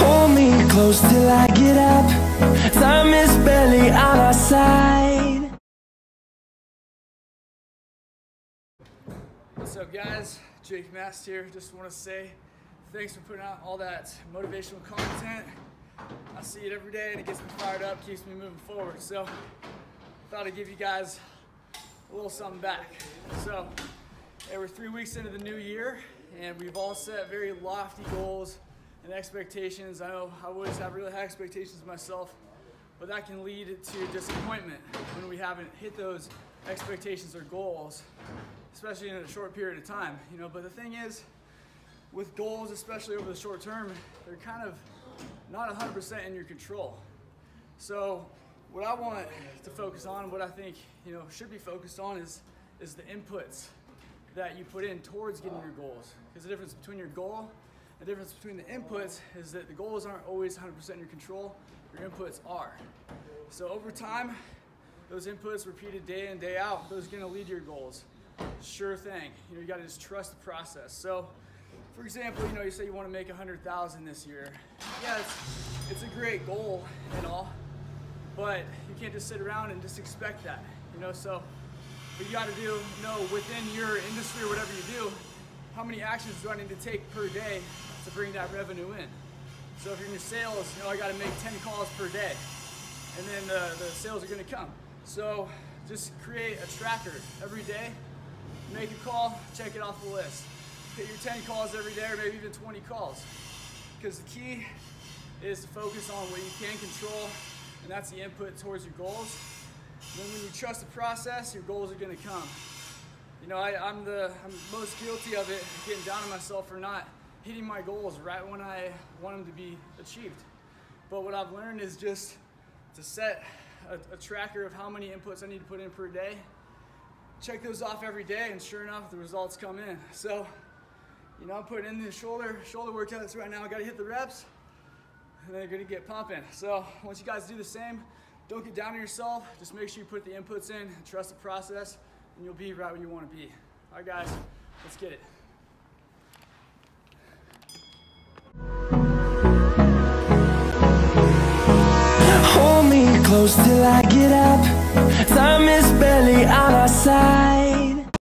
Hold me close till I get up. Time is barely on our side. What's up, guys? Jake Mast here. Just want to say thanks for putting out all that motivational content. I see it every day and it gets me fired up, keeps me moving forward. So, thought I'd give you guys a little something back. So, yeah, we're three weeks into the new year and we've all set very lofty goals and expectations. I know I always have really high expectations myself, but that can lead to disappointment when we haven't hit those expectations or goals, especially in a short period of time. You know, but the thing is, with goals, especially over the short term, they're kind of not 100% in your control. So, what I want to focus on, what I think you know should be focused on, is is the inputs that you put in towards getting your goals. Because the difference between your goal, the difference between the inputs is that the goals aren't always 100% in your control. Your inputs are. So over time, those inputs repeated day in day out, those are to lead to your goals. Sure thing. You know, you got to just trust the process. So for example, you know, you say you want to make a hundred thousand this year. Yeah, it's, it's a great goal and all, but you can't just sit around and just expect that. You know, so what you got to do, know within your industry or whatever you do, how many actions do I need to take per day to bring that revenue in? So if you're in your sales, you know, I got to make 10 calls per day, and then the, the sales are going to come. So just create a tracker every day. Make a call, check it off the list hit your 10 calls every day or maybe even 20 calls. Because the key is to focus on what you can control, and that's the input towards your goals. Then when you trust the process, your goals are going to come. You know, I, am the I'm most guilty of it, getting down on myself for not hitting my goals right when I want them to be achieved. But what I've learned is just to set a, a tracker of how many inputs I need to put in per day. Check those off every day, and sure enough, the results come in. So you know, I'm putting in the shoulder shoulder workouts right now. I got to hit the reps, and they're gonna get pumping. So once you guys do the same, don't get down on yourself. Just make sure you put the inputs in, trust the process, and you'll be right where you want to be. All right, guys, let's get it. Hold me close till I get up. Time is barely on our side.